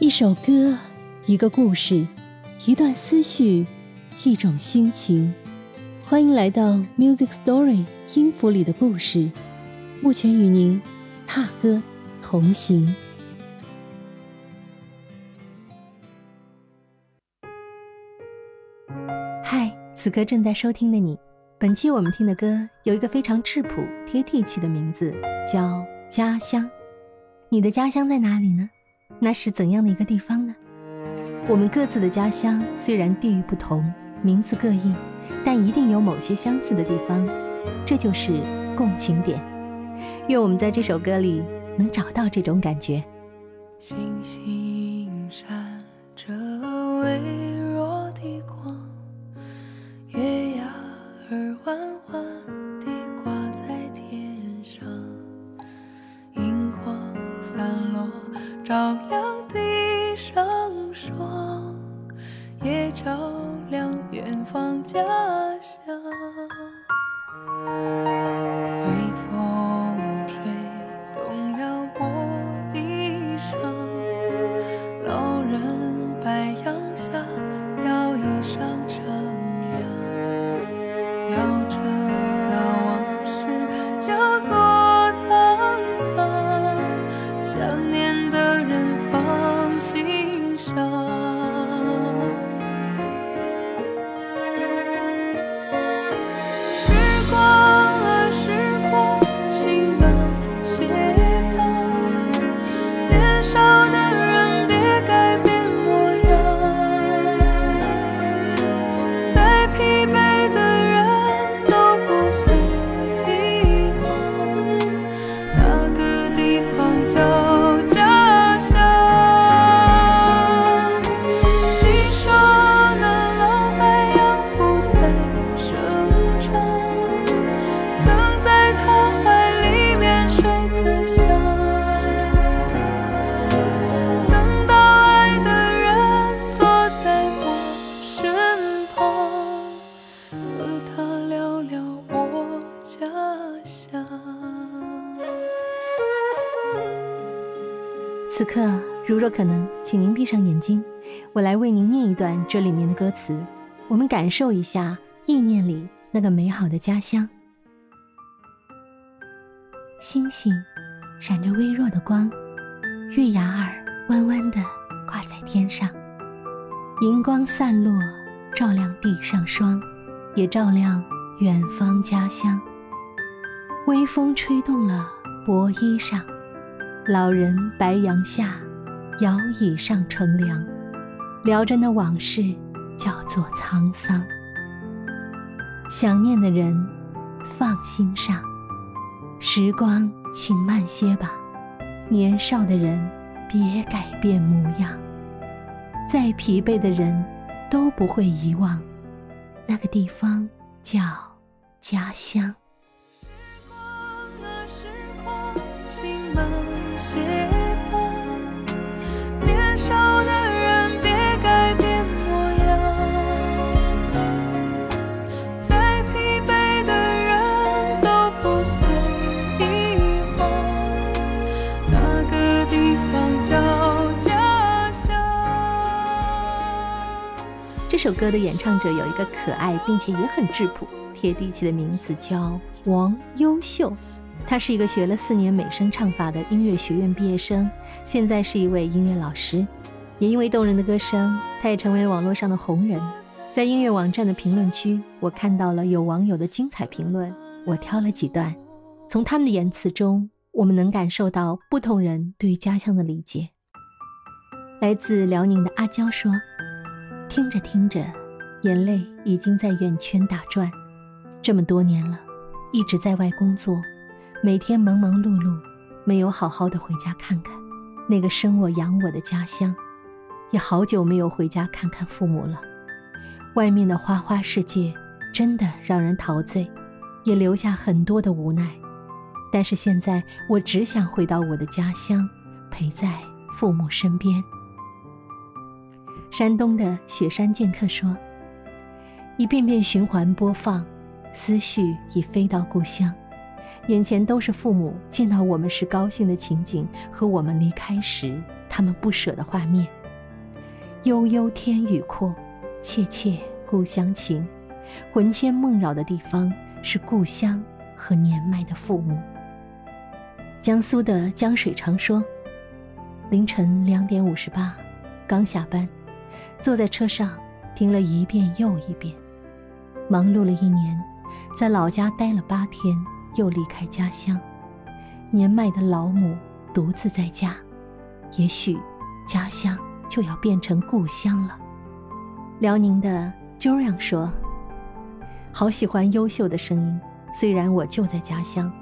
一首歌，一个故事，一段思绪，一种心情。欢迎来到 Music Story 音符里的故事，目前与您踏歌同行。嗨，此刻正在收听的你，本期我们听的歌有一个非常质朴、贴地气的名字，叫《家乡》。你的家乡在哪里呢？那是怎样的一个地方呢？我们各自的家乡虽然地域不同，名字各异，但一定有某些相似的地方，这就是共情点。愿我们在这首歌里能找到这种感觉。星星闪着微弱的光，月牙儿弯弯地挂在天上，银光散落，照亮地上霜也照亮远方家乡。此刻，如若可能，请您闭上眼睛，我来为您念一段这里面的歌词，我们感受一下意念里那个美好的家乡。星星闪着微弱的光，月牙儿弯弯的挂在天上，银光散落，照亮地上霜，也照亮远方家乡。微风吹动了薄衣裳。老人白杨下，摇椅上乘凉，聊着那往事，叫做沧桑。想念的人，放心上，时光请慢些吧。年少的人，别改变模样。再疲惫的人，都不会遗忘，那个地方叫家乡。首歌的演唱者有一个可爱并且也很质朴、贴地气的名字，叫王优秀。他是一个学了四年美声唱法的音乐学院毕业生，现在是一位音乐老师。也因为动人的歌声，他也成为网络上的红人。在音乐网站的评论区，我看到了有网友的精彩评论，我挑了几段。从他们的言辞中，我们能感受到不同人对于家乡的理解。来自辽宁的阿娇说。听着听着，眼泪已经在眼圈打转。这么多年了，一直在外工作，每天忙忙碌碌，没有好好的回家看看那个生我养我的家乡。也好久没有回家看看父母了。外面的花花世界真的让人陶醉，也留下很多的无奈。但是现在，我只想回到我的家乡，陪在父母身边。山东的雪山剑客说：“一遍遍循环播放，思绪已飞到故乡，眼前都是父母见到我们时高兴的情景和我们离开时他们不舍的画面。悠悠天宇阔，切切故乡情。魂牵梦绕的地方是故乡和年迈的父母。江苏的江水常说：“凌晨两点五十八，刚下班，坐在车上听了一遍又一遍。忙碌了一年，在老家待了八天，又离开家乡。年迈的老母独自在家，也许家乡就要变成故乡了。”辽宁的 Juran 说。好喜欢优秀的声音，虽然我就在家乡，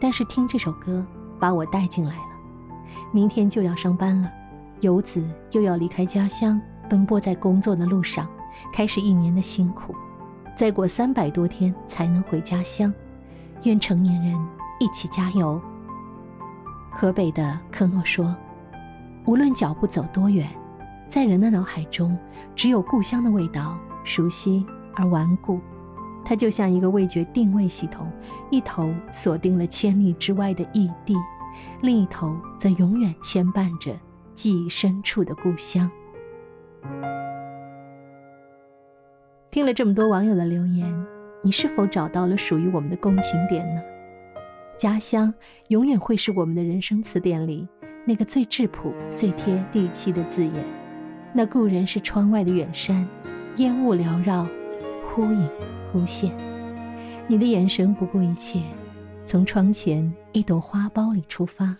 但是听这首歌把我带进来了。明天就要上班了，游子又要离开家乡，奔波在工作的路上，开始一年的辛苦，再过三百多天才能回家乡。愿成年人一起加油。河北的科诺说：“无论脚步走多远，在人的脑海中，只有故乡的味道，熟悉而顽固。”它就像一个味觉定位系统，一头锁定了千里之外的异地，另一头则永远牵绊着记忆深处的故乡。听了这么多网友的留言，你是否找到了属于我们的共情点呢？家乡永远会是我们的人生词典里那个最质朴、最贴地气的字眼。那固然是窗外的远山，烟雾缭绕。忽隐忽现，你的眼神不顾一切，从窗前一朵花苞里出发，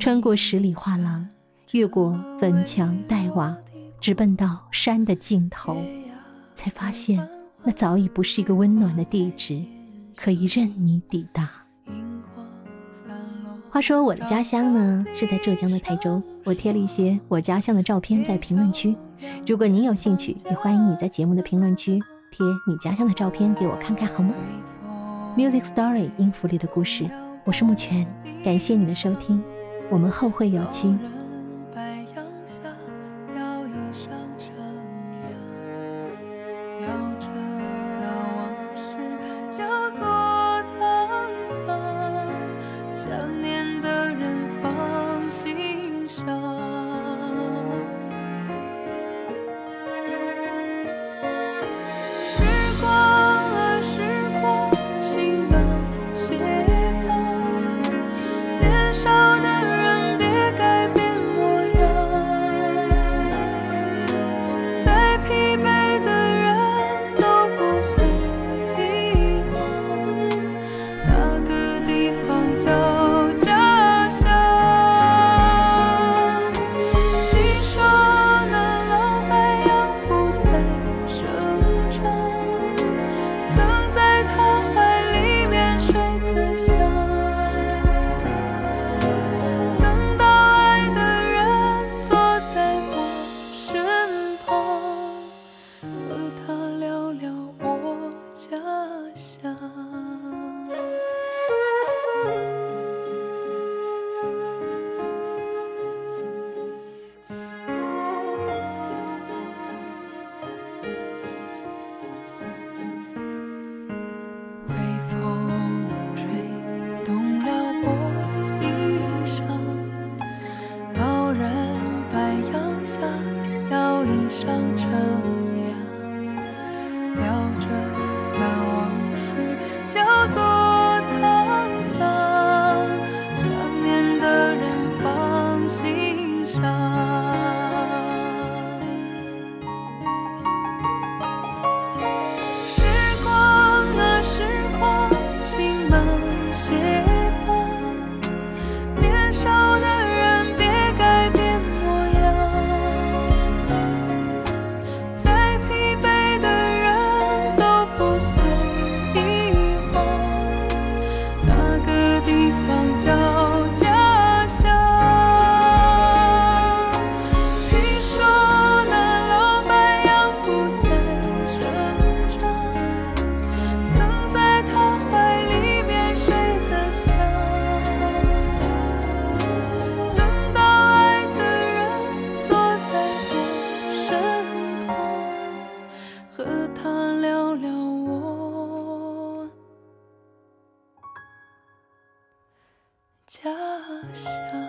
穿过十里画廊，越过粉墙黛瓦，直奔到山的尽头，才发现那早已不是一个温暖的地址，可以任你抵达。话说我的家乡呢，是在浙江的台州，我贴了一些我家乡的照片在评论区，如果您有兴趣，也欢迎你在节目的评论区。贴你家乡的照片给我看看好吗？Music Story 音符里的故事，我是木泉，感谢你的收听，我们后会有期。在我想。